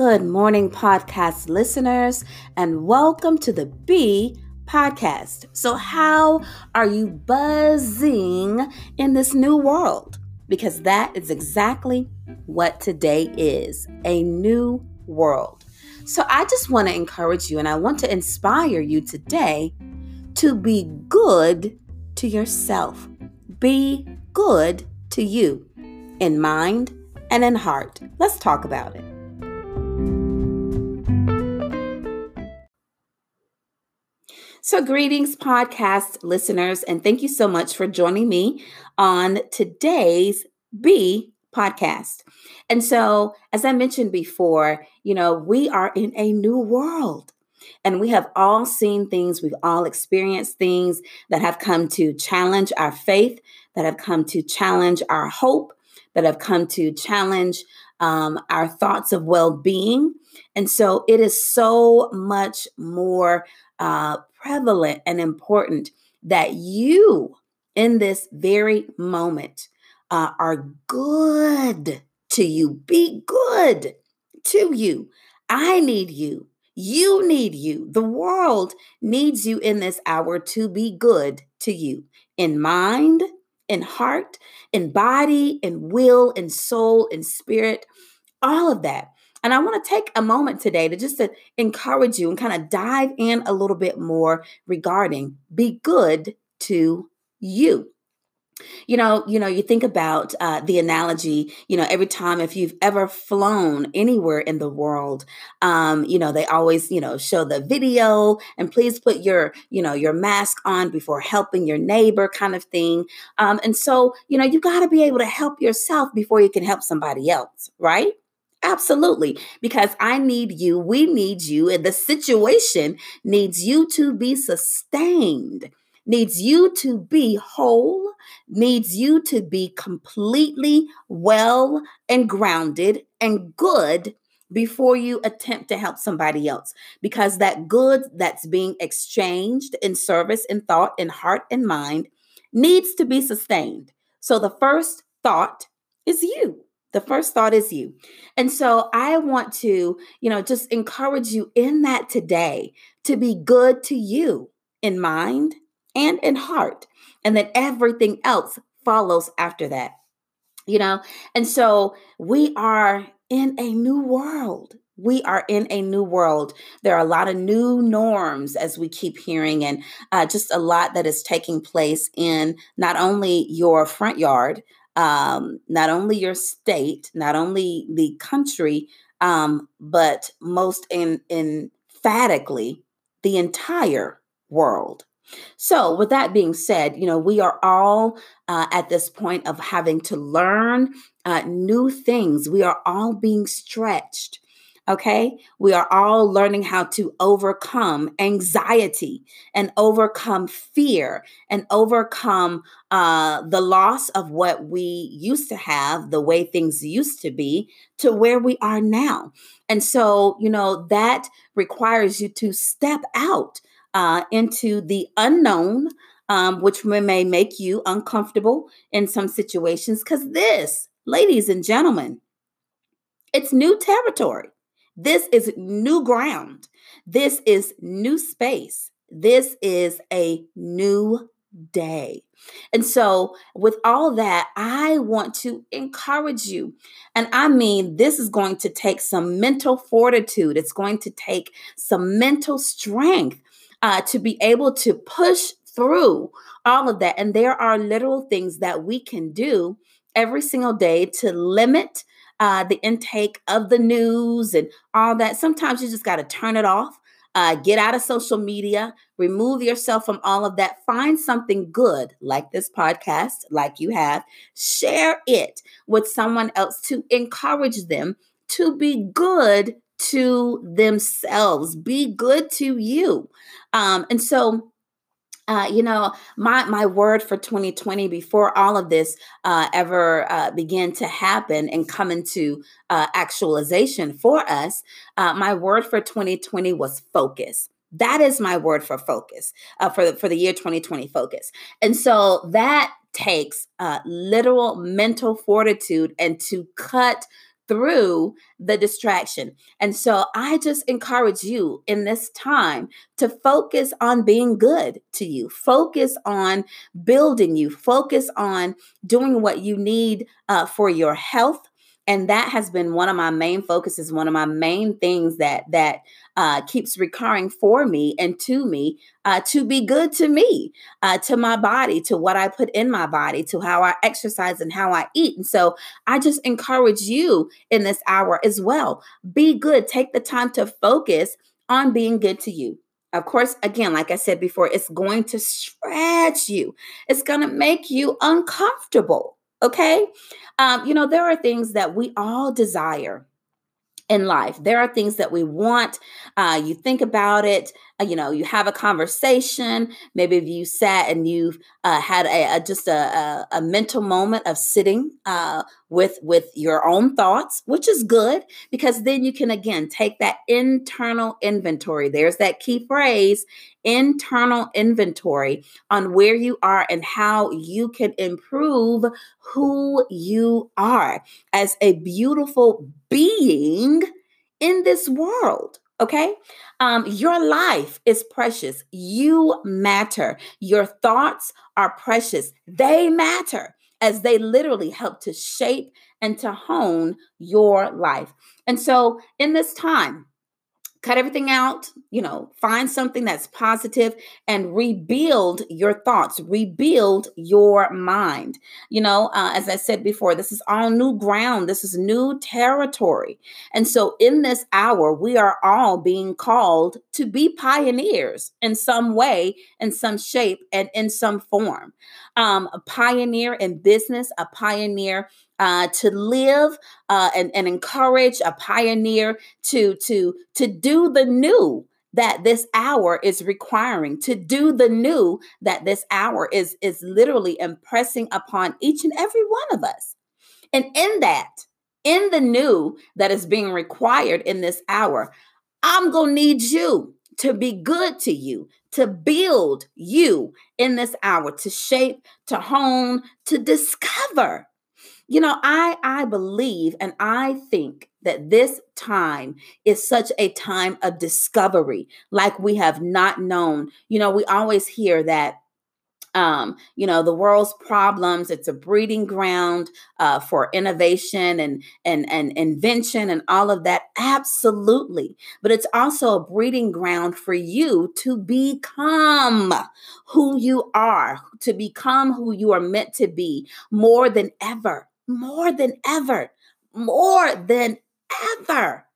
Good morning, podcast listeners, and welcome to the B podcast. So, how are you buzzing in this new world? Because that is exactly what today is a new world. So, I just want to encourage you and I want to inspire you today to be good to yourself. Be good to you in mind and in heart. Let's talk about it. So, greetings, podcast listeners, and thank you so much for joining me on today's B podcast. And so, as I mentioned before, you know, we are in a new world. And we have all seen things, we've all experienced things that have come to challenge our faith, that have come to challenge our hope, that have come to challenge um, our thoughts of well being. And so it is so much more uh, prevalent and important that you, in this very moment, uh, are good to you. Be good to you. I need you. You need you. The world needs you in this hour to be good to you in mind, in heart, in body, in will, in soul, in spirit, all of that. And I want to take a moment today to just to encourage you and kind of dive in a little bit more regarding be good to you. You know, you know, you think about uh, the analogy. You know, every time if you've ever flown anywhere in the world, um, you know, they always, you know, show the video and please put your, you know, your mask on before helping your neighbor, kind of thing. Um, and so, you know, you got to be able to help yourself before you can help somebody else, right? Absolutely. Because I need you, we need you, and the situation needs you to be sustained, needs you to be whole, needs you to be completely well and grounded and good before you attempt to help somebody else. Because that good that's being exchanged in service, in thought, in heart, and mind needs to be sustained. So the first thought is you. The first thought is you. And so I want to, you know, just encourage you in that today to be good to you in mind and in heart, and that everything else follows after that. You know, and so we are in a new world. We are in a new world. There are a lot of new norms, as we keep hearing, and uh, just a lot that is taking place in not only your front yard, um, not only your state, not only the country, um, but most in, emphatically the entire world. So, with that being said, you know, we are all uh, at this point of having to learn uh, new things. We are all being stretched. Okay. We are all learning how to overcome anxiety and overcome fear and overcome uh, the loss of what we used to have, the way things used to be, to where we are now. And so, you know, that requires you to step out uh, into the unknown. Um, which may make you uncomfortable in some situations, because this, ladies and gentlemen, it's new territory. This is new ground. This is new space. This is a new day. And so, with all that, I want to encourage you. And I mean, this is going to take some mental fortitude, it's going to take some mental strength uh, to be able to push through all of that. And there are literal things that we can do every single day to limit uh, the intake of the news and all that. Sometimes you just got to turn it off. Uh, get out of social media, remove yourself from all of that. Find something good like this podcast, like you have. Share it with someone else to encourage them to be good to themselves, be good to you. Um, and so, uh, you know, my my word for 2020 before all of this uh, ever uh, began to happen and come into uh, actualization for us, uh, my word for 2020 was focus. That is my word for focus uh, for the, for the year 2020 focus, and so that takes literal mental fortitude and to cut through the distraction. And so I just encourage you in this time to focus on being good to you, focus on building you, focus on doing what you need uh, for your health and that has been one of my main focuses one of my main things that that uh, keeps recurring for me and to me uh, to be good to me uh, to my body to what i put in my body to how i exercise and how i eat and so i just encourage you in this hour as well be good take the time to focus on being good to you of course, again, like I said before, it's going to stretch you. It's going to make you uncomfortable. Okay. Um, you know, there are things that we all desire in life. There are things that we want. Uh, you think about it. Uh, you know, you have a conversation. Maybe if you sat and you've uh, had a, a just a, a, a, mental moment of sitting uh, with with your own thoughts, which is good because then you can again take that internal inventory. There's that key phrase: internal inventory on where you are and how you can improve who you are as a beautiful being in this world. Okay. Um, your life is precious. You matter. Your thoughts are precious. They matter as they literally help to shape and to hone your life. And so, in this time, cut everything out, you know, find something that's positive and rebuild your thoughts, rebuild your mind. You know, uh, as I said before, this is all new ground, this is new territory. And so in this hour, we are all being called to be pioneers in some way, in some shape, and in some form. Um, a pioneer in business, a pioneer uh, to live uh, and, and encourage a pioneer to to to do the new that this hour is requiring to do the new that this hour is is literally impressing upon each and every one of us. And in that in the new that is being required in this hour i'm to need you to be good to you to build you in this hour to shape to hone to discover you know, I I believe and I think that this time is such a time of discovery like we have not known. You know, we always hear that um, you know the world's problems it's a breeding ground uh, for innovation and and and invention and all of that absolutely but it's also a breeding ground for you to become who you are to become who you are meant to be more than ever more than ever, more than ever.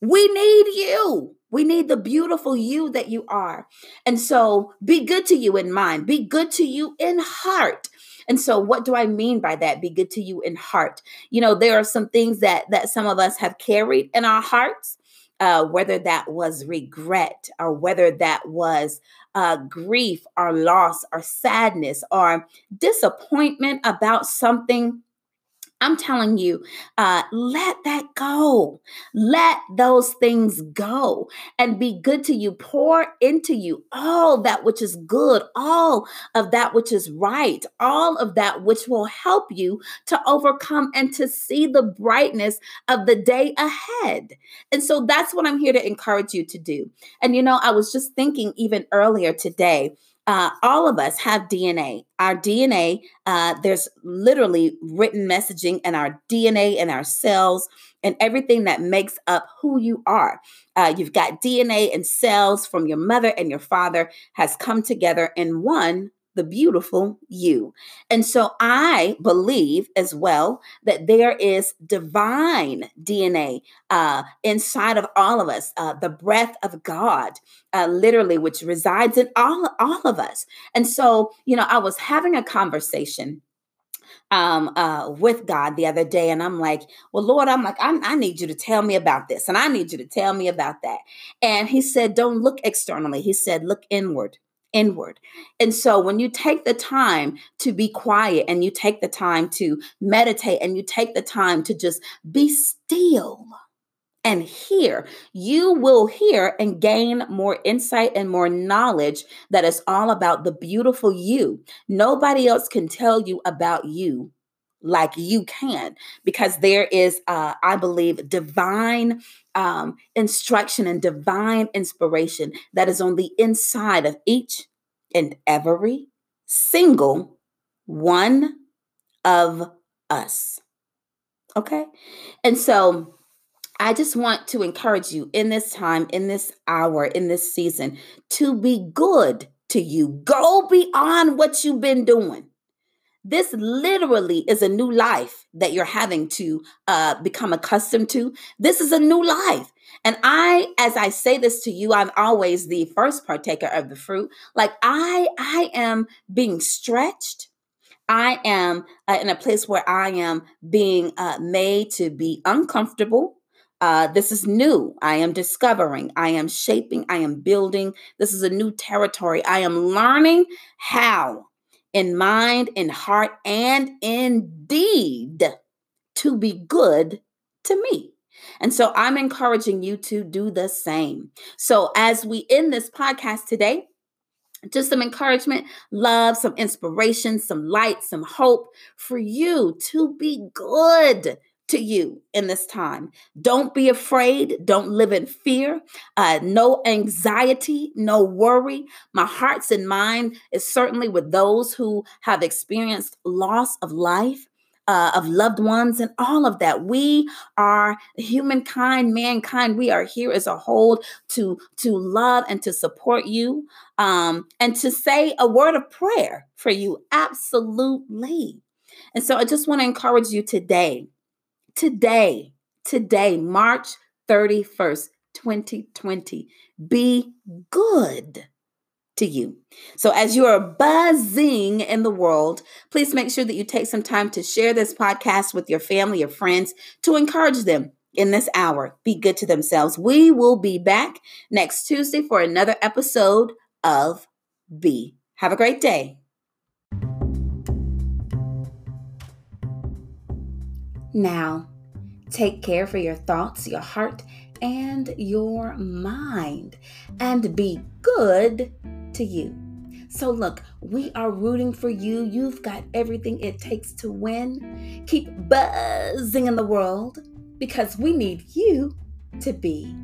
We need you. We need the beautiful you that you are. And so be good to you in mind, be good to you in heart. And so what do I mean by that? Be good to you in heart. You know, there are some things that that some of us have carried in our hearts. Uh, whether that was regret or whether that was uh, grief or loss or sadness or disappointment about something I'm telling you, uh, let that go. Let those things go and be good to you. Pour into you all that which is good, all of that which is right, all of that which will help you to overcome and to see the brightness of the day ahead. And so that's what I'm here to encourage you to do. And you know, I was just thinking even earlier today uh, all of us have DNA. Our DNA, uh, there's literally written messaging in our DNA and our cells and everything that makes up who you are. Uh, you've got DNA and cells from your mother and your father has come together in one the beautiful you. And so I believe as well that there is divine DNA uh, inside of all of us, uh, the breath of God, uh, literally, which resides in all, all of us. And so, you know, I was having a conversation um, uh, with God the other day, and I'm like, "Well, Lord, I'm like, I, I need you to tell me about this, and I need you to tell me about that." And He said, "Don't look externally." He said, "Look inward." Inward. And so when you take the time to be quiet and you take the time to meditate and you take the time to just be still and hear, you will hear and gain more insight and more knowledge that is all about the beautiful you. Nobody else can tell you about you like you can because there is uh, i believe divine um, instruction and divine inspiration that is on the inside of each and every single one of us okay and so I just want to encourage you in this time, in this hour, in this season to be good to you. Go beyond what you've been doing. This literally is a new life that you're having to uh, become accustomed to. This is a new life. And I, as I say this to you, I'm always the first partaker of the fruit. Like I, I am being stretched. I am uh, in a place where I am being uh, made to be uncomfortable. Uh, this is new. I am discovering. I am shaping. I am building. This is a new territory. I am learning how, in mind, in heart, and in deed, to be good to me. And so I'm encouraging you to do the same. So as we end this podcast today, just some encouragement, love, some inspiration, some light, some hope for you to be good to you in this time. Don't be afraid. Don't live in fear. Uh, no anxiety, no worry. My heart's and mind is certainly with those who have experienced loss of life. Uh, of loved ones and all of that we are humankind mankind we are here as a whole to to love and to support you um, and to say a word of prayer for you absolutely and so i just want to encourage you today today, today, March 31st, 2020, be good to you. So, as you are buzzing in the world, please make sure that you take some time to share this podcast with your family or friends to encourage them in this hour. Be good to themselves. We will be back next Tuesday for another episode of Be. Have a great day. Now, take care for your thoughts, your heart, and your mind, and be good to you. So, look, we are rooting for you. You've got everything it takes to win. Keep buzzing in the world because we need you to be